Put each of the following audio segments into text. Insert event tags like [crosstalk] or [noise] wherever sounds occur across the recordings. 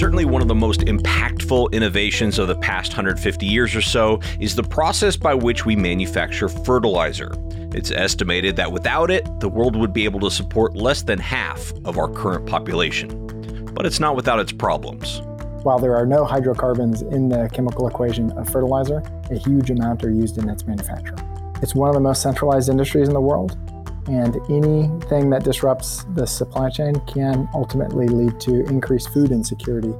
Certainly, one of the most impactful innovations of the past 150 years or so is the process by which we manufacture fertilizer. It's estimated that without it, the world would be able to support less than half of our current population. But it's not without its problems. While there are no hydrocarbons in the chemical equation of fertilizer, a huge amount are used in its manufacture. It's one of the most centralized industries in the world, and anything that disrupts the supply chain can ultimately lead to increased food insecurity.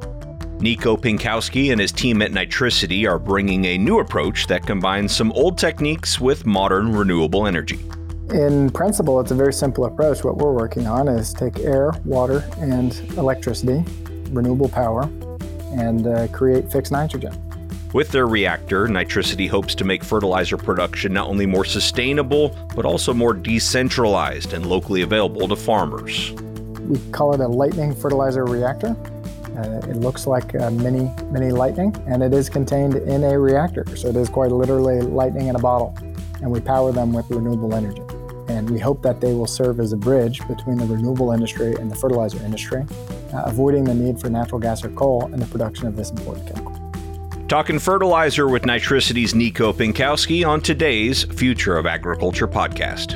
Nico Pinkowski and his team at Nitricity are bringing a new approach that combines some old techniques with modern renewable energy. In principle, it's a very simple approach. What we're working on is take air, water, and electricity, renewable power, and uh, create fixed nitrogen. With their reactor, Nitricity hopes to make fertilizer production not only more sustainable, but also more decentralized and locally available to farmers. We call it a lightning fertilizer reactor. Uh, it looks like a mini, mini lightning, and it is contained in a reactor. So it is quite literally lightning in a bottle. And we power them with renewable energy. And we hope that they will serve as a bridge between the renewable industry and the fertilizer industry, uh, avoiding the need for natural gas or coal in the production of this important chemical. Talking fertilizer with Nitricity's Nico Pinkowski on today's Future of Agriculture podcast.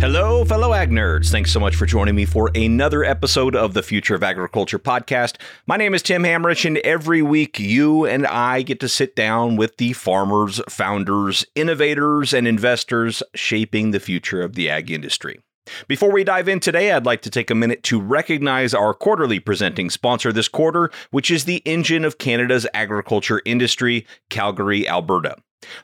Hello, fellow ag nerds. Thanks so much for joining me for another episode of the Future of Agriculture podcast. My name is Tim Hammerich, and every week you and I get to sit down with the farmers, founders, innovators, and investors shaping the future of the ag industry. Before we dive in today, I'd like to take a minute to recognize our quarterly presenting sponsor this quarter, which is the engine of Canada's agriculture industry, Calgary, Alberta.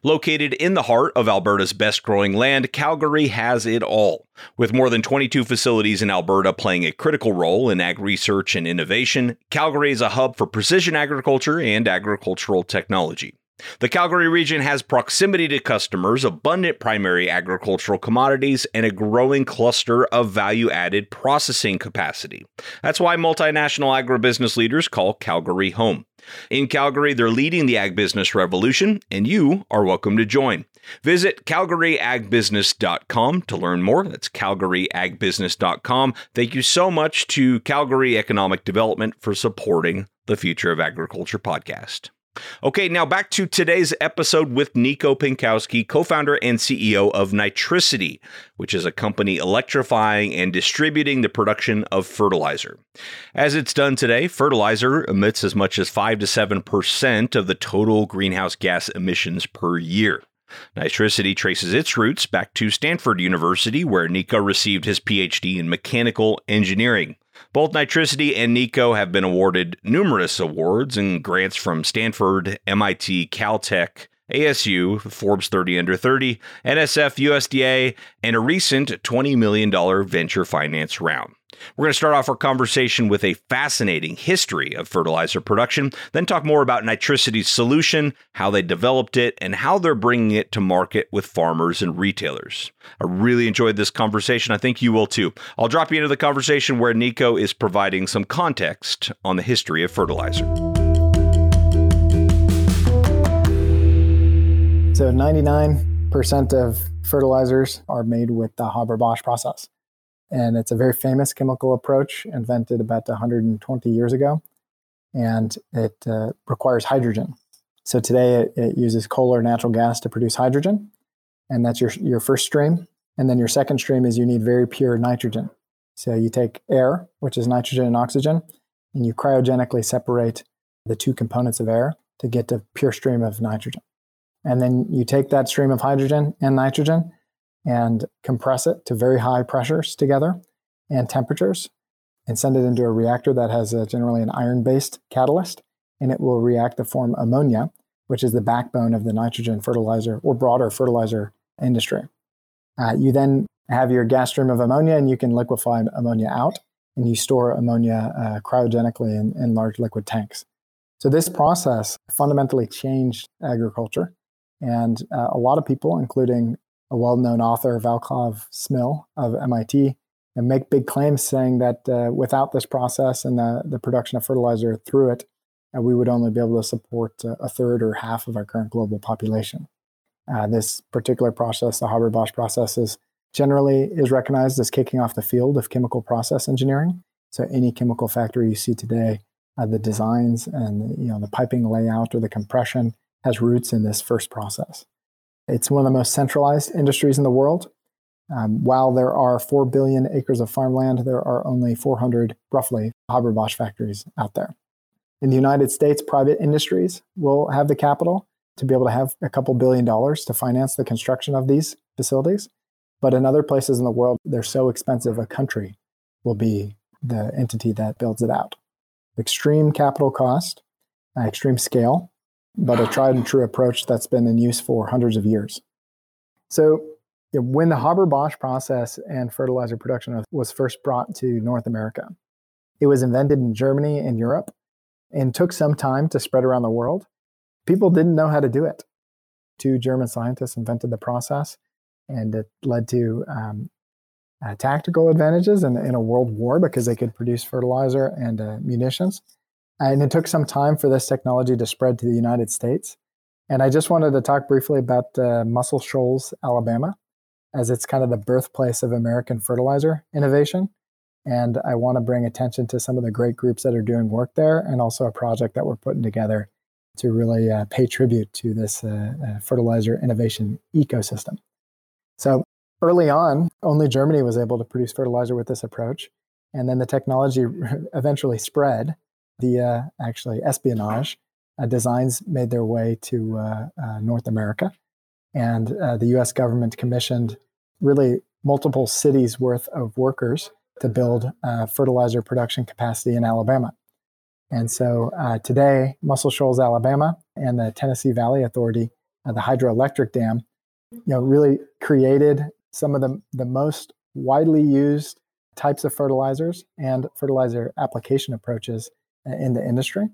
Located in the heart of Alberta's best growing land, Calgary has it all. With more than 22 facilities in Alberta playing a critical role in ag research and innovation, Calgary is a hub for precision agriculture and agricultural technology. The Calgary region has proximity to customers, abundant primary agricultural commodities, and a growing cluster of value added processing capacity. That's why multinational agribusiness leaders call Calgary home. In Calgary, they're leading the ag business revolution, and you are welcome to join. Visit calgaryagbusiness.com to learn more. That's calgaryagbusiness.com. Thank you so much to Calgary Economic Development for supporting the Future of Agriculture podcast. Okay, now back to today's episode with Nico Pinkowski, co founder and CEO of Nitricity, which is a company electrifying and distributing the production of fertilizer. As it's done today, fertilizer emits as much as 5 to 7% of the total greenhouse gas emissions per year. Nitricity traces its roots back to Stanford University, where Nico received his PhD in mechanical engineering. Both Nitricity and Nico have been awarded numerous awards and grants from Stanford, MIT, Caltech, ASU, Forbes 30 Under 30, NSF, USDA, and a recent $20 million venture finance round. We're going to start off our conversation with a fascinating history of fertilizer production, then talk more about Nitricity's solution, how they developed it, and how they're bringing it to market with farmers and retailers. I really enjoyed this conversation. I think you will too. I'll drop you into the conversation where Nico is providing some context on the history of fertilizer. So 99% of fertilizers are made with the Haber-Bosch process. And it's a very famous chemical approach invented about 120 years ago. And it uh, requires hydrogen. So today it, it, uses coal or natural gas to produce hydrogen. And that's your, your first stream. And then your second stream is you need very pure nitrogen. So you take air, which is nitrogen and oxygen, and you cryogenically separate the two components of air to get a pure stream of nitrogen. And then you take that stream of hydrogen and nitrogen and compress it to very high pressures together and temperatures and send it into a reactor that has a, generally an iron based catalyst. And it will react to form ammonia, which is the backbone of the nitrogen fertilizer or broader fertilizer industry. Uh, you then have your gas stream of ammonia and you can liquefy ammonia out and you store ammonia uh, cryogenically in, in large liquid tanks. So, this process fundamentally changed agriculture and uh, a lot of people, including a well known author, Vaclav Smil of MIT, and make big claims saying that uh, without this process and the, the production of fertilizer through it, uh, we would only be able to support uh, a third or half of our current global population. Uh, this particular process, the Haber Bosch process, is generally is recognized as kicking off the field of chemical process engineering. So any chemical factory you see today, uh, the designs and you know the piping layout or the compression has roots in this first process. It's one of the most centralized industries in the world. Um, while there are 4 billion acres of farmland, there are only 400, roughly, Haber Bosch factories out there. In the United States, private industries will have the capital to be able to have a couple billion dollars to finance the construction of these facilities. But in other places in the world, they're so expensive, a country will be the entity that builds it out. Extreme capital cost, uh, extreme scale, but a tried and true approach that's been in use for hundreds of years. So, when the Haber Bosch process and fertilizer production was first brought to North America, it was invented in Germany and Europe and took some time to spread around the world. People didn't know how to do it. Two German scientists invented the process, and it led to um, uh, tactical advantages in, in, a world war because they could produce fertilizer and uh, munitions. And it took some time for this technology to spread to the United States. And I just wanted to talk briefly about uh, Muscle Shoals, Alabama, as it's kind of the birthplace of American fertilizer innovation. And I want to bring attention to some of the great groups that are doing work there and also a project that we're putting together to really uh, pay tribute to this uh, uh, fertilizer innovation ecosystem. So early on, only Germany was able to produce fertilizer with this approach. And then the technology [laughs] eventually spread via actually espionage. Uh, designs made their way to uh, uh, North America. And the US government commissioned really multiple cities worth of workers to build fertilizer production capacity in Alabama. And so uh, today, Muscle Shoals, Alabama, and the Tennessee Valley Authority, uh, the hydroelectric dam, you know, really created some of the, the most widely used types of fertilizers and fertilizer application approaches uh, in the industry.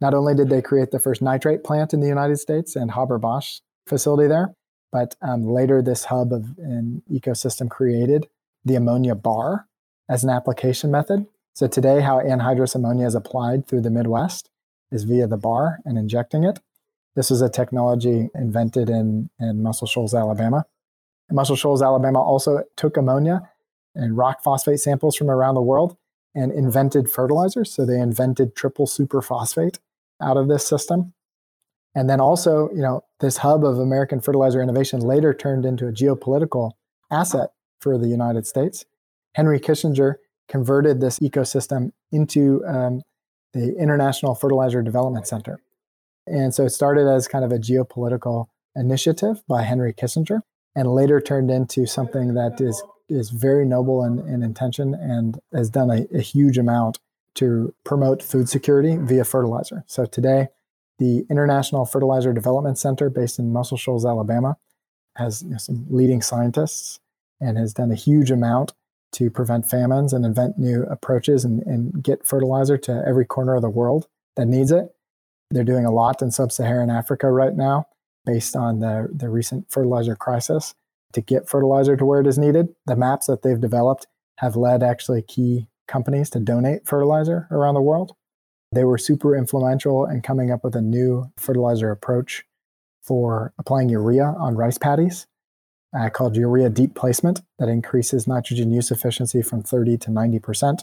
Not only did they create the first nitrate plant in the United States and Haber Bosch facility there, but um, later this hub of an ecosystem created the ammonia bar as an application method so today, how anhydrous ammonia is applied through the Midwest is via the bar and injecting it. This is a technology invented in, in Muscle Shoals, Alabama. Muscle Shoals, Alabama also took ammonia and rock phosphate samples from around the world and invented fertilizers. So they invented triple superphosphate out of this system. And then also, you know, this hub of American fertilizer innovation later turned into a geopolitical asset for the United States. Henry Kissinger converted this ecosystem into um, the International Fertilizer Development Center. And so it started as kind of a geopolitical initiative by Henry Kissinger and later turned into something that is, is very noble in, in intention and has done a, a huge amount to promote food security via fertilizer. So today, the International Fertilizer Development Center, based in Muscle Shoals, Alabama, has you know, some leading scientists and has done a huge amount to prevent famines and invent new approaches and, and get fertilizer to every corner of the world that needs it. They're doing a lot in sub Saharan Africa right now based on the, the recent fertilizer crisis to get fertilizer to where it is needed. The maps that they've developed have led actually key companies to donate fertilizer around the world. They were super influential in coming up with a new fertilizer approach for applying urea on rice paddies uh, called urea deep placement that increases nitrogen use efficiency from 30 to 90%.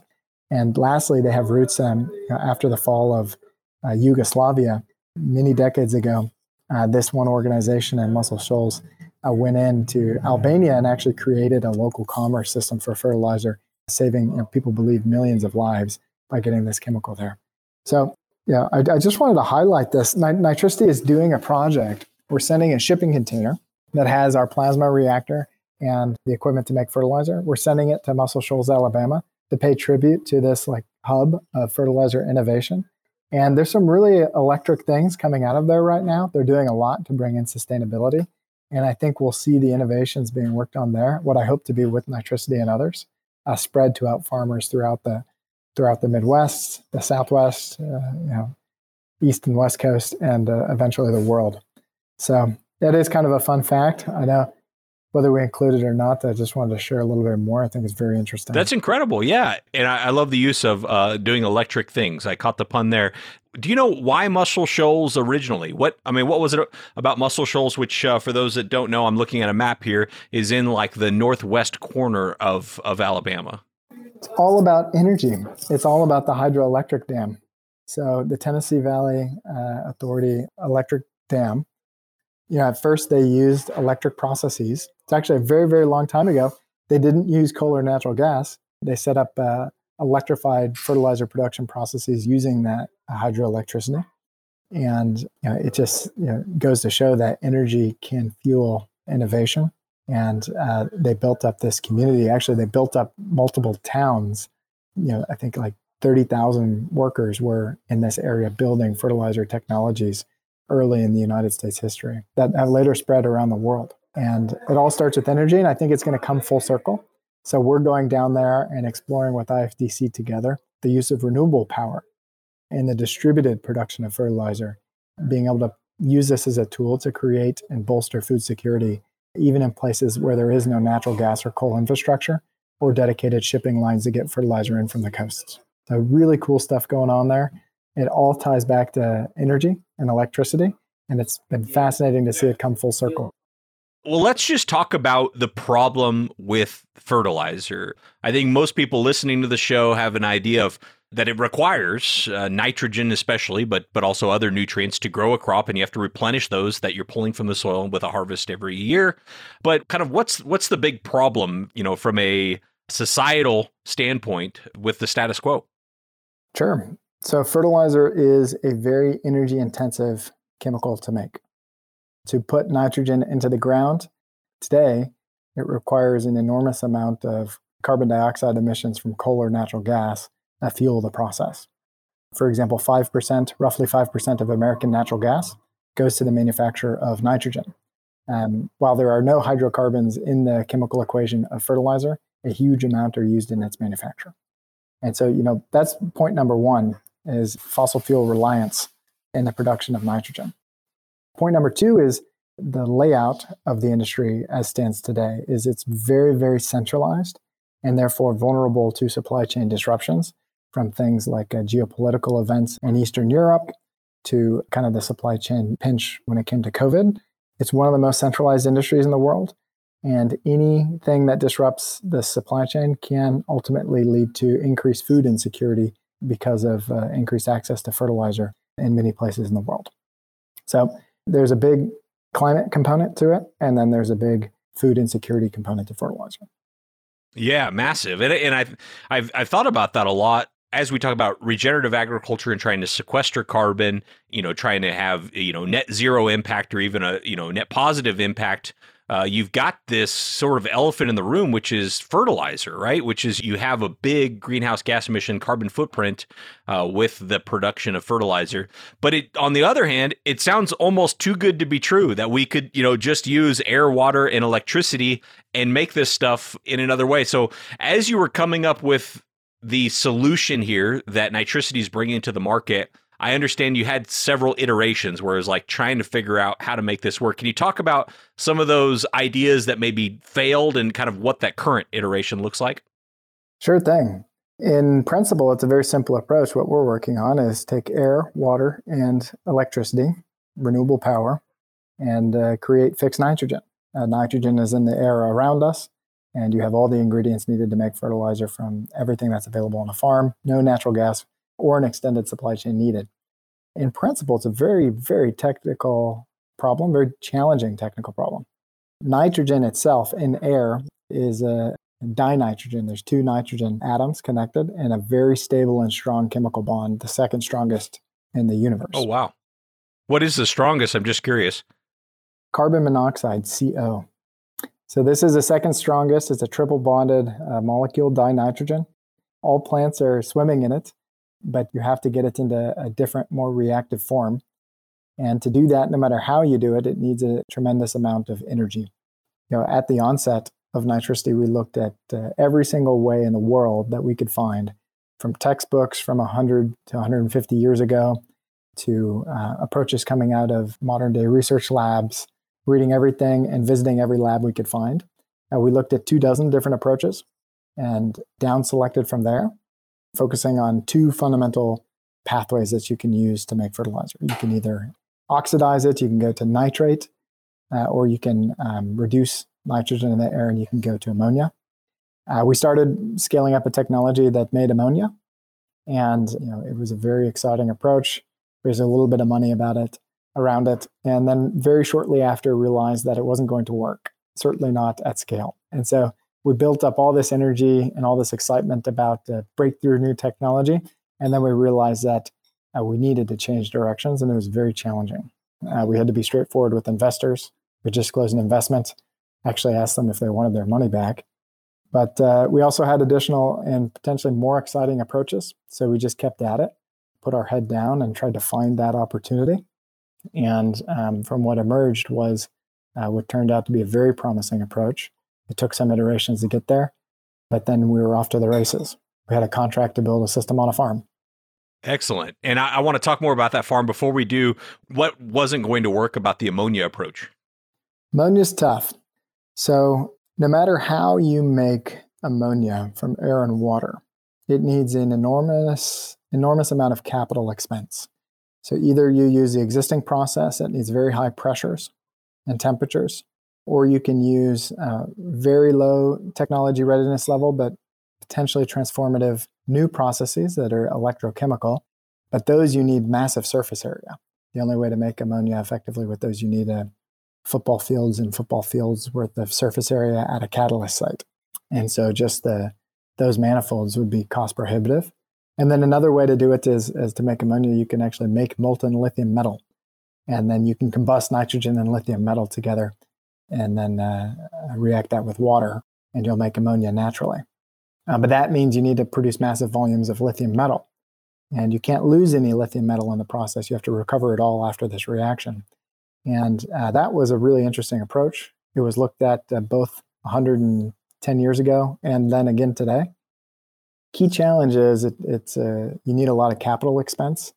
And lastly, they have roots um, after the fall of uh, Yugoslavia many decades ago. Uh, this one organization in Muscle Shoals uh, went into Albania and actually created a local commerce system for fertilizer, saving you know, people believe millions of lives by getting this chemical there. So, yeah, I, I just wanted to highlight this. Nitricity is doing a project. We're sending a shipping container that has our plasma reactor and the equipment to make fertilizer. We're sending it to Muscle Shoals, Alabama to pay tribute to this like hub of fertilizer innovation. And there's some really electric things coming out of there right now. They're doing a lot to bring in sustainability. And I think we'll see the innovations being worked on there, what I hope to be with Nitricity and others, uh, spread to out farmers throughout the throughout the Midwest, the Southwest, uh, you know, East and West Coast, and uh, eventually the world. So that is kind of a fun fact. I know whether we include it or not, I just wanted to share a little bit more. I think it's very interesting. That's incredible. Yeah. And I, I love the use of uh, doing electric things. I caught the pun there. Do you know why Muscle Shoals originally? What I mean, what was it about Muscle Shoals? Which, uh, for those that don't know, I'm looking at a map here, is in like the northwest corner of of Alabama. It's all about energy. It's all about the hydroelectric dam. So the Tennessee Valley uh, Authority electric dam. You know, at first they used electric processes. It's actually a very, very long time ago. They didn't use coal or natural gas. They set up uh, electrified fertilizer production processes using that hydroelectricity. And you know, it just you know, goes to show that energy can fuel innovation. And uh, they built up this community. Actually, they built up multiple towns. You know, I think like 30,000 workers were in this area building fertilizer technologies early in the United States history that have later spread around the world. And it all starts with energy, and I think it's going to come full circle. So we're going down there and exploring with IFDC together the use of renewable power in the distributed production of fertilizer, being able to use this as a tool to create and bolster food security, even in places where there is no natural gas or coal infrastructure or dedicated shipping lines to get fertilizer in from the coasts. So, really cool stuff going on there. It all ties back to energy and electricity, and it's been fascinating to see it come full circle. Well, let's just talk about the problem with fertilizer. I think most people listening to the show have an idea of that it requires uh, nitrogen especially but but also other nutrients to grow a crop and you have to replenish those that you're pulling from the soil with a harvest every year. But kind of what's what's the big problem you know from a societal standpoint with the status quo? Sure so fertilizer is a very energy intensive chemical to make to put nitrogen into the ground today, it requires an enormous amount of carbon dioxide emissions from coal or natural gas that fuel the process. For example, 5%, roughly 5% of American natural gas goes to the manufacture of nitrogen. Um, while there are no hydrocarbons in the chemical equation of fertilizer, a huge amount are used in its manufacture. And so, you know, that's point number one is fossil fuel reliance in the production of nitrogen. Point number two is the layout of the industry as stands today is it's very, very centralized and therefore vulnerable to supply chain disruptions from things like uh, geopolitical events in Eastern Europe to kind of the supply chain pinch when it came to COVID. It's one of the most centralized industries in the world. And anything that disrupts the supply chain can ultimately lead to increased food insecurity because of uh, increased access to fertilizer in many places in the world. So there's a big climate component to it, and then there's a big food insecurity component to fertilizer. Yeah, massive. And, and I've, I've, I've thought about that a lot as we talk about regenerative agriculture and trying to sequester carbon, you know, trying to have, you know, net zero impact or even a, you know, net positive impact uh, you've got this sort of elephant in the room, which is fertilizer, right? Which is you have a big greenhouse gas emission carbon footprint uh, with the production of fertilizer. But it, on the other hand, it sounds almost too good to be true that we could, you know, just use air, water, and electricity and make this stuff in another way. So as you were coming up with the solution here that Nitricity is bringing to the market I understand you had several iterations where it was like trying to figure out how to make this work. Can you talk about some of those ideas that maybe failed and kind of what that current iteration looks like? Sure thing. In principle, it's a very simple approach. What we're working on is take air, water, and electricity, renewable power, and uh, create fixed nitrogen. Uh, nitrogen is in the air around us, and you have all the ingredients needed to make fertilizer from everything that's available on a farm. No natural gas or an extended supply chain needed. In principle, it's a very, very technical problem, very challenging technical problem. Nitrogen itself in air is a dinitrogen. There's two nitrogen atoms connected and a very stable and strong chemical bond, the second strongest in the universe. Oh, wow. What is the strongest? I'm just curious. Carbon monoxide, CO. So, this is the second strongest. It's a triple bonded uh, molecule, dinitrogen. All plants are swimming in it but you have to get it into a different, more reactive form. And to do that, no matter how you do it, it needs a tremendous amount of energy. You know, at the onset of nitricity, we looked at uh, every single way in the world that we could find, from textbooks from 100 to 150 years ago, to uh, approaches coming out of modern day research labs, reading everything and visiting every lab we could find. Uh, we looked at two dozen different approaches and down selected from there, focusing on two fundamental pathways that you can use to make fertilizer. You can either oxidize it, you can go to nitrate, uh, or you can um, reduce nitrogen in the air and you can go to ammonia. Uh, we started scaling up a technology that made ammonia, and you know it was a very exciting approach. There's a little bit of money about it around it, and then very shortly after realized that it wasn't going to work, certainly not at scale. And so we built up all this energy and all this excitement about uh, breakthrough new technology, and then we realized that uh, we needed to change directions, and it was very challenging. Uh, we had to be straightforward with investors. We just closed an investment, actually asked them if they wanted their money back. But uh, we also had additional and potentially more exciting approaches. So we just kept at it, put our head down, and tried to find that opportunity. And um, from what emerged was uh, what turned out to be a very promising approach. It took some iterations to get there, but then we were off to the races. We had a contract to build a system on a farm. Excellent. And I, I want to talk more about that farm. Before we do, what wasn't going to work about the ammonia approach? Ammonia is tough. So, no matter how you make ammonia from air and water, it needs an enormous, enormous amount of capital expense. So, either you use the existing process that needs very high pressures and temperatures, or you can use uh, very low technology readiness level, but potentially transformative new processes that are electrochemical, but those you need massive surface area. The only way to make ammonia effectively with those, you need a football fields and football fields worth of surface area at a catalyst site. And so just the those manifolds would be cost prohibitive. And then another way to do it is, is to make ammonia, you can actually make molten lithium metal. And then you can combust nitrogen and lithium metal together and then uh, react that with water, and you'll make ammonia naturally. Uh, but that means you need to produce massive volumes of lithium metal. And you can't lose any lithium metal in the process. You have to recover it all after this reaction. And uh, that was a really interesting approach. It was looked at uh, both 110 years ago and then again today. Key challenge is it, it's uh, you need a lot of capital expense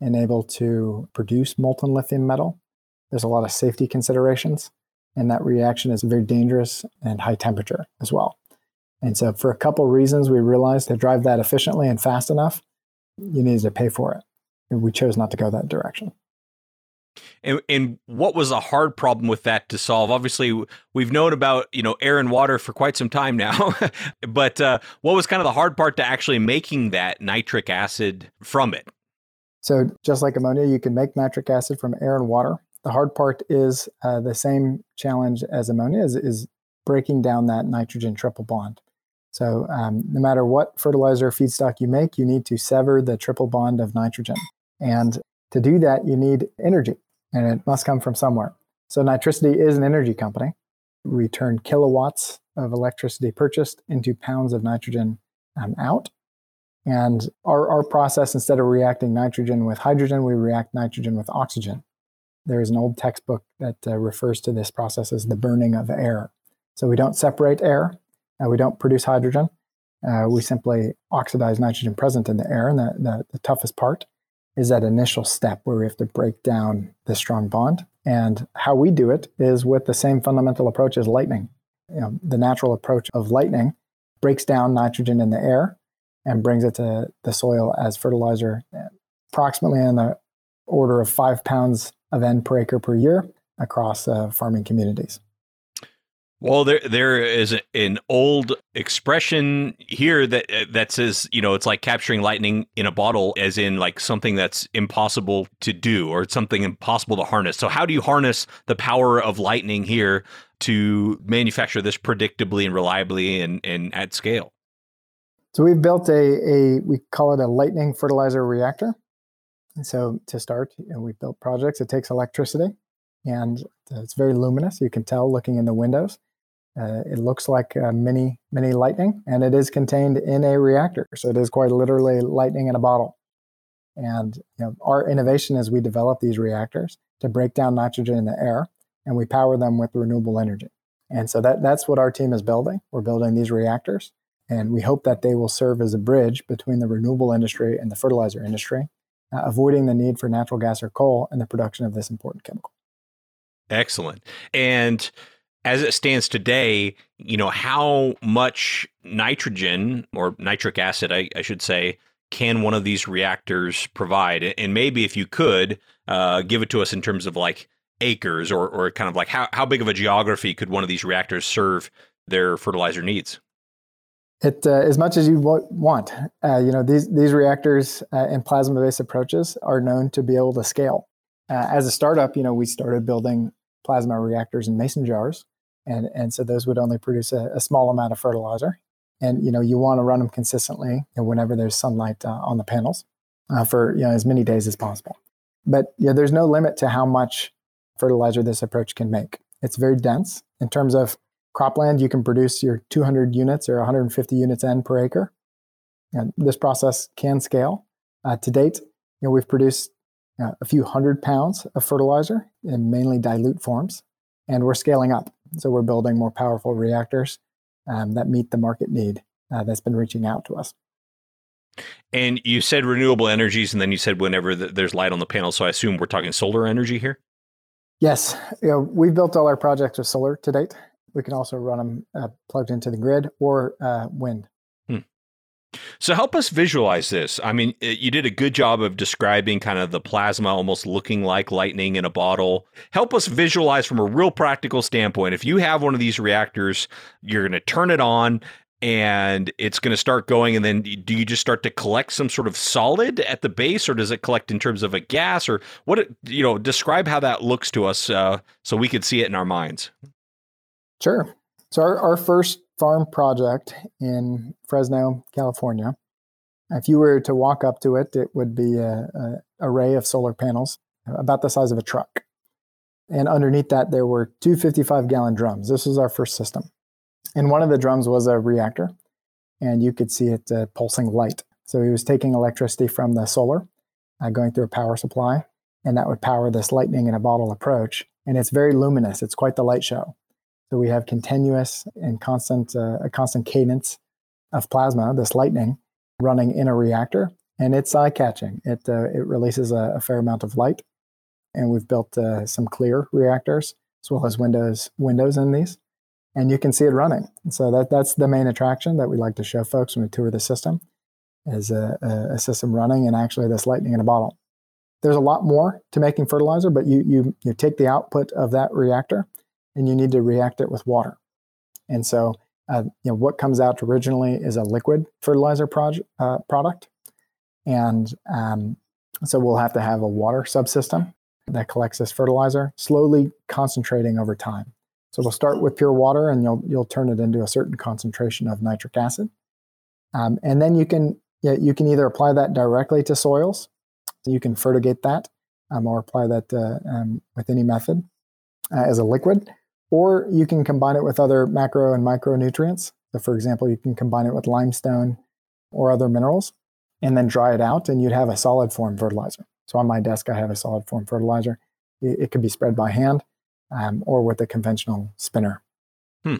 and able to produce molten lithium metal. There's a lot of safety considerations, and that reaction is very dangerous and high temperature as well. And so, for a couple reasons, we realized to drive that efficiently and fast enough, you needed to pay for it. And we chose not to go that direction. And, and what was a hard problem with that to solve? Obviously, we've known about you know air and water for quite some time now, [laughs] but uh, what was kind of the hard part to actually making that nitric acid from it? So, just like ammonia, you can make nitric acid from air and water. The hard part is uh, the same challenge as ammonia is, is breaking down that nitrogen triple bond. So, um, no matter what fertilizer feedstock you make, you need to sever the triple bond of nitrogen. And to do that, you need energy, and it must come from somewhere. So, Nitricity is an energy company. We turn kilowatts of electricity purchased into pounds of nitrogen um, out. And our, our process, instead of reacting nitrogen with hydrogen, we react nitrogen with oxygen. There is an old textbook that uh, refers to this process as the burning of air. So we don't separate air, uh, we don't produce hydrogen. Uh, we simply oxidize nitrogen present in the air. And the, the, the, toughest part is that initial step where we have to break down the strong bond. And how we do it is with the same fundamental approach as lightning. You know, the natural approach of lightning breaks down nitrogen in the air and brings it to the soil as fertilizer, approximately in the order of five pounds of N per acre per year across uh, farming communities. Well, there there is an old expression here that that says, you know, it's like capturing lightning in a bottle, as in like something that's impossible to do or something impossible to harness. So, how do you harness the power of lightning here to manufacture this predictably and reliably and, and at scale? So, we've built a, a we call it a lightning fertilizer reactor. So, to start, you know, we've built projects. It takes electricity and it's very luminous. You can tell looking in the windows. Uh, it looks like a mini mini lightning, and it is contained in a reactor. So it is quite literally lightning in a bottle. And you know, our innovation is we develop these reactors to break down nitrogen in the air, and we power them with renewable energy. And so that, that's what our team is building. We're building these reactors, and we hope that they will serve as a bridge between the renewable industry and the fertilizer industry, uh, avoiding the need for natural gas or coal in the production of this important chemical. Excellent. And as it stands today, you know, how much nitrogen or nitric acid, I, I should say, can one of these reactors provide? And maybe if you could uh, give it to us in terms of like acres or, or kind of like how, how big of a geography could one of these reactors serve their fertilizer needs? It uh, as much as you want. Uh, you know these these reactors uh, and plasma-based approaches are known to be able to scale. Uh, as a startup, you know we started building plasma reactors in mason jars, and and so those would only produce a, a small amount of fertilizer. And you know you want to run them consistently whenever there's sunlight uh, on the panels uh, for you know as many days as possible. But yeah, there's no limit to how much fertilizer this approach can make. It's very dense in terms of cropland. You can produce your 200 units or 150 units N per acre. And this process can scale. Uh, to date, you know, we've produced uh, a few hundred pounds of fertilizer in mainly dilute forms, and we're scaling up. So we're building more powerful reactors um, that meet the market need uh, that's been reaching out to us. And you said renewable energies, and then you said whenever the, there's light on the panel. So I assume we're talking solar energy here. Yes, you know, we've built all our projects with solar to date. We can also run them uh, plugged into the grid or uh, wind. Hmm. So help us visualize this. I mean, you did a good job of describing kind of the plasma almost looking like lightning in a bottle. Help us visualize from a real practical standpoint. If you have one of these reactors, you're going to turn it on and it's going to start going and then do you just start to collect some sort of solid at the base or does it collect in terms of a gas or what it, you know describe how that looks to us uh, so we could see it in our minds sure so our, our first farm project in fresno california if you were to walk up to it it would be a, array of solar panels about the size of a truck and underneath that there were two 55 gallon drums this was our first system and one of the drums was a reactor, and you could see it uh, pulsing light. So he was taking electricity from the solar, uh, going through a power supply, and that would power this lightning in a bottle approach. And it's very luminous. It's quite the light show. So we have continuous and constant uh, a constant cadence of plasma, this lightning, running in a reactor, and it's eye catching. It uh, it releases a, a, fair amount of light, and we've built uh, some clear reactors as well as windows windows in these and you can see it running. So that that's the main attraction that we like to show folks when we tour the system is a, a, system running and actually this lightning in a bottle. There's a lot more to making fertilizer, but you you you take the output of that reactor and you need to react it with water. And so uh, you know what comes out originally is a liquid fertilizer project, uh, product, and um, so we'll have to have a water subsystem that collects this fertilizer, slowly concentrating over time. So it'll start with pure water, and you'll you'll turn it into a certain concentration of nitric acid, um, and then you can you can either apply that directly to soils, you can fertigate that, um, or apply that uh, um, with any method uh, as a liquid, or you can combine it with other macro and micronutrients. So, for example, you can combine it with limestone or other minerals, and then dry it out, and you'd have a solid form fertilizer. So on my desk, I have a solid form fertilizer. It, it could be spread by hand um, or with a conventional spinner. Hmm.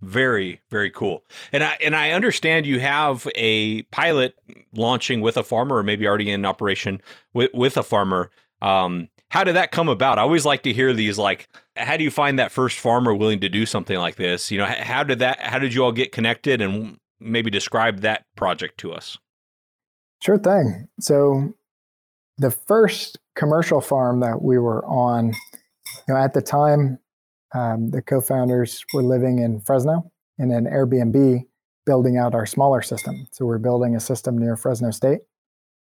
Very, very cool. And I and I understand you have a pilot launching with a farmer, or maybe already in operation with with a farmer. Um, how did that come about? I always like to hear these. Like, how do you find that first farmer willing to do something like this? You know, how did that? How did you all get connected? And maybe describe that project to us. Sure thing. So, the first commercial farm that we were on you know, at the time, um, the co-founders were living in Fresno in an Airbnb, building out our smaller system. So we're building a system near Fresno State.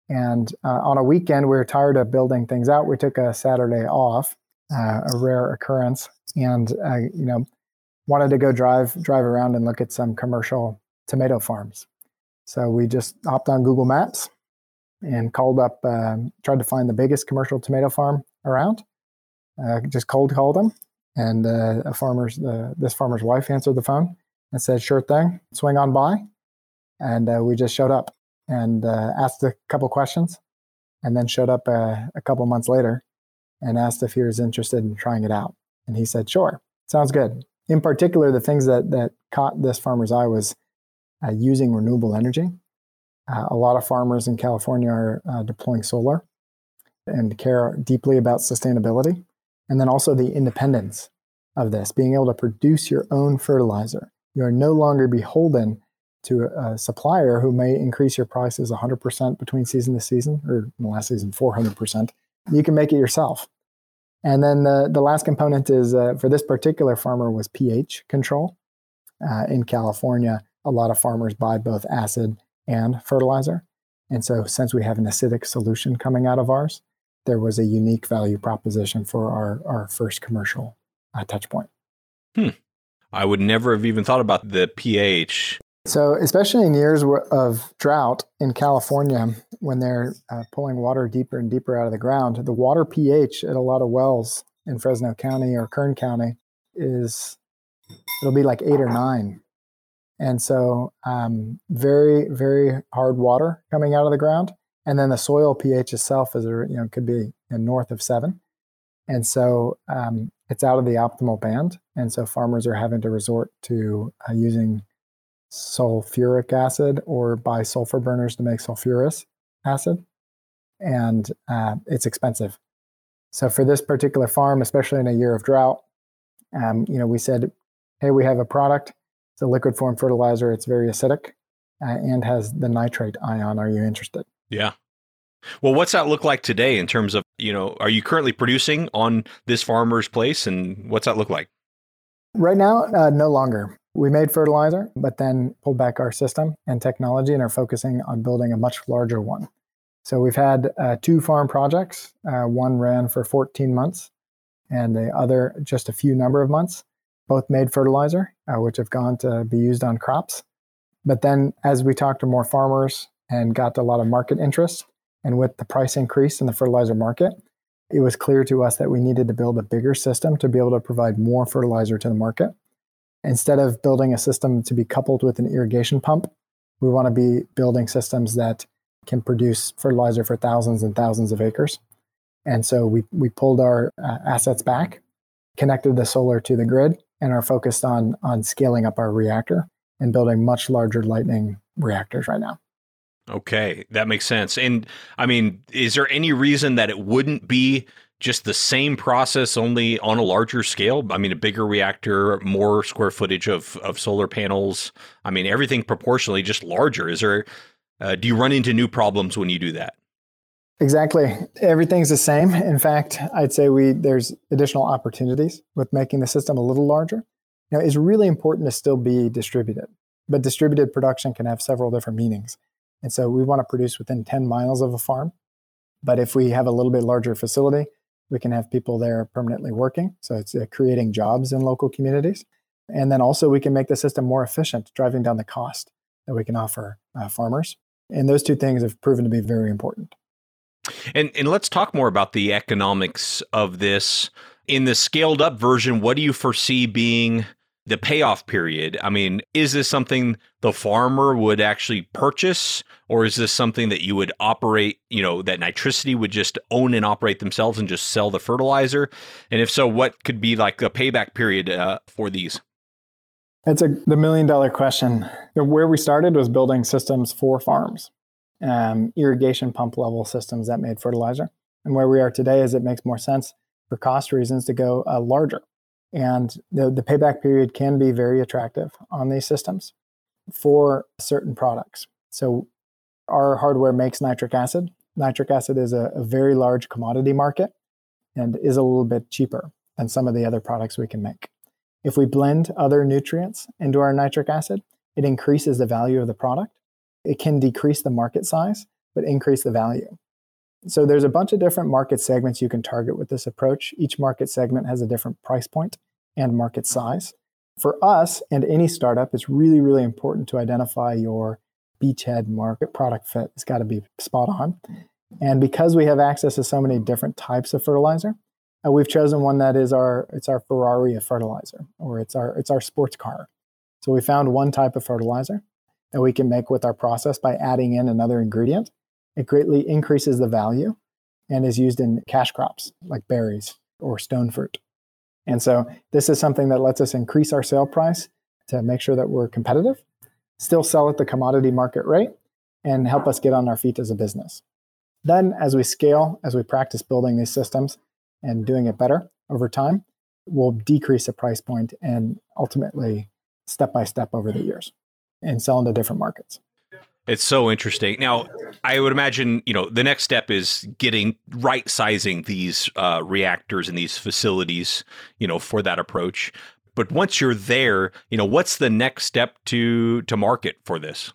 And uh, on a weekend, we were tired of building things out. We took a Saturday off, uh, a rare occurrence, and uh, you know, wanted to go drive drive around and look at some commercial tomato farms. So we just hopped on Google Maps and called up, um, tried to find the biggest commercial tomato farm around, uh, just cold called him, and a farmer's this farmer's wife answered the phone and said, "Sure thing, swing on by." And uh, we just showed up and uh, asked a couple questions, and then showed up uh, a couple months later and asked if he was interested in trying it out. And he said, "Sure, sounds good." In particular, the things that that caught this farmer's eye was using renewable energy. a lot of farmers in California are deploying solar and care deeply about sustainability. And then also the independence of this, being able to produce your own fertilizer. You are no longer beholden to a supplier who may increase your prices 100% between season to season, or in the last season, 400%. You can make it yourself. And then the, the last component is uh, for this particular farmer was pH control. Uh, in California, a lot of farmers buy both acid and fertilizer. And so, since we have an acidic solution coming out of ours, there was a unique value proposition for our, our first commercial uh, touch point. Hmm. I would never have even thought about the pH. So, especially in years of drought in California, when they're uh, pulling water deeper and deeper out of the ground, the water pH at a lot of wells in Fresno County or Kern County is it'll be like eight or nine. And so, um, very, very hard water coming out of the ground. And then the soil pH itself is, you know, could be north of seven. And so um, it's out of the optimal band. And so farmers are having to resort to uh, using sulfuric acid or buy sulfur burners to make sulfurous acid. And uh, it's expensive. So for this particular farm, especially in a year of drought, um, you know, we said, hey, we have a product. It's a liquid form fertilizer. It's very acidic uh, and has the nitrate ion. Are you interested? Yeah. Well, what's that look like today in terms of, you know, are you currently producing on this farmer's place and what's that look like? Right now, uh, no longer. We made fertilizer, but then pulled back our system and technology and are focusing on building a much larger one. So we've had uh, two farm projects. Uh, one ran for 14 months and the other just a few number of months. Both made fertilizer, uh, which have gone to be used on crops. But then as we talked to more farmers and got a lot of market interest, and with the price increase in the fertilizer market, it was clear to us that we needed to build a bigger system to be able to provide more fertilizer to the market. Instead of building a system to be coupled with an irrigation pump, we want to be building systems that can produce fertilizer for thousands and thousands of acres. And so we, we pulled our uh, assets back, connected the solar to the grid, and are focused on, on scaling up our reactor and building much larger lightning reactors right now. Okay, that makes sense. And I mean, is there any reason that it wouldn't be just the same process only on a larger scale? I mean, a bigger reactor, more square footage of of solar panels. I mean, everything proportionally just larger. Is there uh, do you run into new problems when you do that? Exactly. Everything's the same. In fact, I'd say we there's additional opportunities with making the system a little larger. Now, it's really important to still be distributed, but distributed production can have several different meanings. And so we want to produce within 10 miles of a farm. But if we have a little bit larger facility, we can have people there permanently working. So it's uh, creating jobs in local communities. And then also we can make the system more efficient, driving down the cost that we can offer uh, farmers. And those two things have proven to be very important. And, and let's talk more about the economics of this. In the scaled up version, what do you foresee being the payoff period. I mean, is this something the farmer would actually purchase, or is this something that you would operate, you know, that Nitricity would just own and operate themselves and just sell the fertilizer? And if so, what could be like a payback period uh, for these? It's a the million dollar question. Where we started was building systems for farms, um, irrigation pump level systems that made fertilizer. And where we are today is it makes more sense for cost reasons to go uh, larger and the, the payback period can be very attractive on these systems for certain products. So, our hardware makes nitric acid. Nitric acid is a, a very large commodity market and is a little bit cheaper than some of the other products we can make. If we blend other nutrients into our nitric acid, it increases the value of the product. It can decrease the market size, but increase the value. So there's a bunch of different market segments you can target with this approach. Each market segment has a different price point and market size. For us and any startup, it's really, really important to identify your beachhead market product fit. It's got to be spot on. And because we have access to so many different types of fertilizer, uh, we've chosen one that is our it's our Ferrari of fertilizer, or it's our it's our sports car. So we found one type of fertilizer that we can make with our process by adding in another ingredient it greatly increases the value and is used in cash crops like berries or stone fruit. And so this is something that lets us increase our sale price to make sure that we're competitive, still sell at the commodity market rate, and help us get on our feet as a business. Then, as we scale, as we practice building these systems and doing it better over time, we'll decrease the price point and ultimately step by step over the years and sell into different markets. It's so interesting. Now, I would imagine, you know, the next step is getting right sizing these uh, reactors and these facilities, you know, for that approach. But once you're there, you know, what's the next step to to market for this?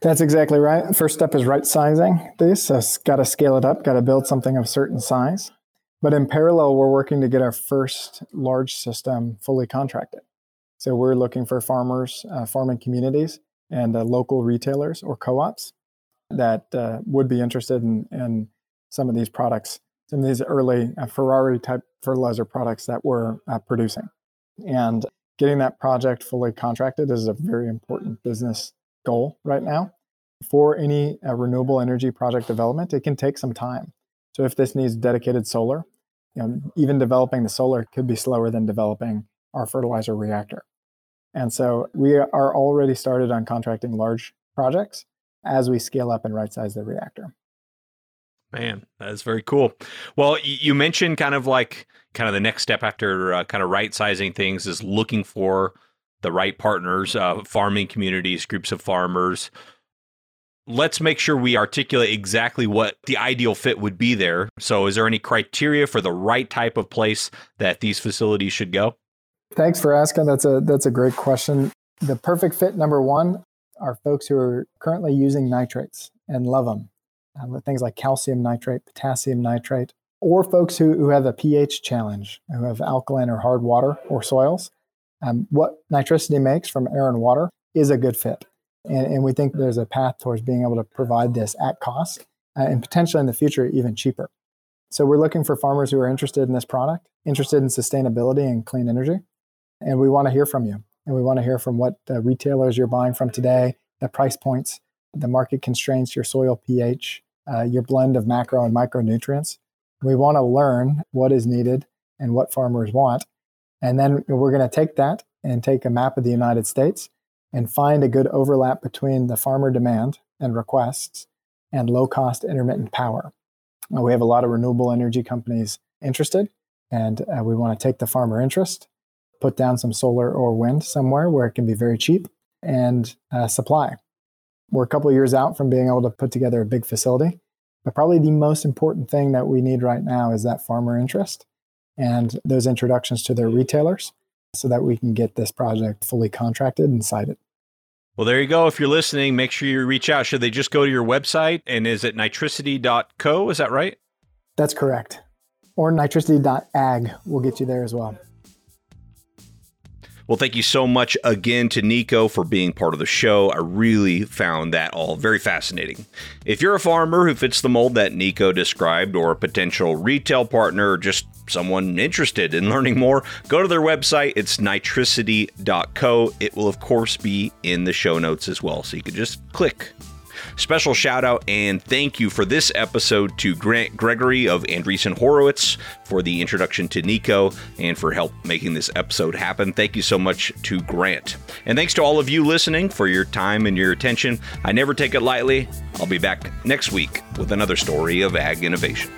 That's exactly right. First step is right sizing these. So got to scale it up, got to build something of certain size. But in parallel, we're working to get our first large system fully contracted. So we're looking for farmers, uh, farming communities, and uh, local retailers or co-ops that uh, would be interested in, in, some of these products, some of these early uh, Ferrari type fertilizer products that we're uh, producing. And getting that project fully contracted is a very important business goal right now. For any uh, renewable energy project development, it can take some time. So if this needs dedicated solar, you know, even developing the solar could be slower than developing our fertilizer reactor. And so we are already started on contracting large projects as we scale up and right size the reactor. Man, that's very cool. Well, you mentioned kind of like kind of the next step after uh, kind of right sizing things is looking for the right partners, uh, farming communities, groups of farmers. Let's make sure we articulate exactly what the ideal fit would be there. So, is there any criteria for the right type of place that these facilities should go? Thanks for asking. That's a that's a great question. The perfect fit number one are folks who are currently using nitrates and love them. Uh, things like calcium nitrate, potassium nitrate, or folks who, who have a pH challenge, who have alkaline or hard water or soils. Um, what nitricity makes from air and water is a good fit. And, and, we think there's a path towards being able to provide this at cost uh, and potentially in the future even cheaper. So we're looking for farmers who are interested in this product, interested in sustainability and clean energy, and we want to hear from you. And we want to hear from what retailers you're buying from today, the price points, the market constraints, your soil pH, uh, your blend of macro and micronutrients. We want to learn what is needed and what farmers want. And then we're going to take that and take a map of the United States and find a good overlap between the farmer demand and requests and low cost intermittent power. We have a lot of renewable energy companies interested, and uh, we want to take the farmer interest put down some solar or wind somewhere where it can be very cheap and uh, supply. We're a couple of years out from being able to put together a big facility, but probably the most important thing that we need right now is that farmer interest and those introductions to their retailers so that we can get this project fully contracted and sited. Well, there you go. If you're listening, make sure you reach out. Should they just go to your website? And is it nitricity.co? Is that right? That's correct. Or nitricity.ag will get you there as well. Well, thank you so much again to Nico for being part of the show. I really found that all very fascinating. If you're a farmer who fits the mold that Nico described, or a potential retail partner, or just someone interested in [laughs] learning more, go to their website. It's nitricity.co. It will, of course, be in the show notes as well. So you can just click Special shout out and thank you for this episode to Grant Gregory of Andreessen Horowitz for the introduction to Nico and for help making this episode happen. Thank you so much to Grant. And thanks to all of you listening for your time and your attention. I never take it lightly. I'll be back next week with another story of ag innovation.